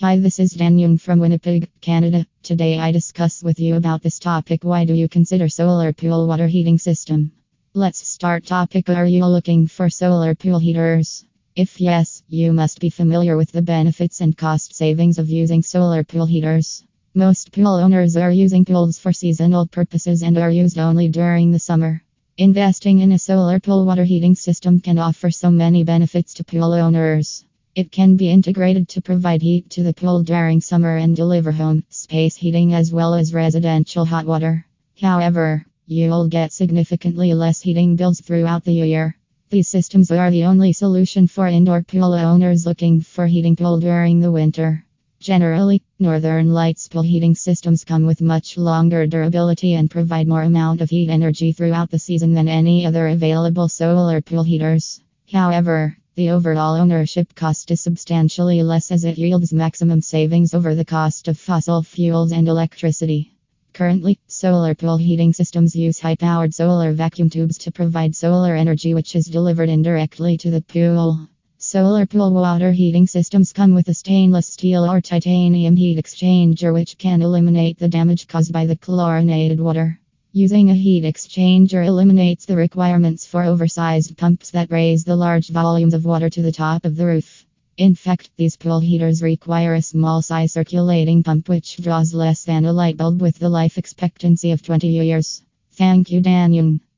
Hi, this is Dan Young from Winnipeg, Canada. Today I discuss with you about this topic why do you consider solar pool water heating system? Let's start topic are you looking for solar pool heaters? If yes, you must be familiar with the benefits and cost savings of using solar pool heaters. Most pool owners are using pools for seasonal purposes and are used only during the summer. Investing in a solar pool water heating system can offer so many benefits to pool owners. It can be integrated to provide heat to the pool during summer and deliver home space heating as well as residential hot water. However, you'll get significantly less heating bills throughout the year. These systems are the only solution for indoor pool owners looking for heating pool during the winter. Generally, Northern Lights pool heating systems come with much longer durability and provide more amount of heat energy throughout the season than any other available solar pool heaters. However, the overall ownership cost is substantially less as it yields maximum savings over the cost of fossil fuels and electricity. Currently, solar pool heating systems use high powered solar vacuum tubes to provide solar energy, which is delivered indirectly to the pool. Solar pool water heating systems come with a stainless steel or titanium heat exchanger, which can eliminate the damage caused by the chlorinated water. Using a heat exchanger eliminates the requirements for oversized pumps that raise the large volumes of water to the top of the roof. In fact, these pool heaters require a small size circulating pump which draws less than a light bulb with the life expectancy of 20 years. Thank you, Dan Young.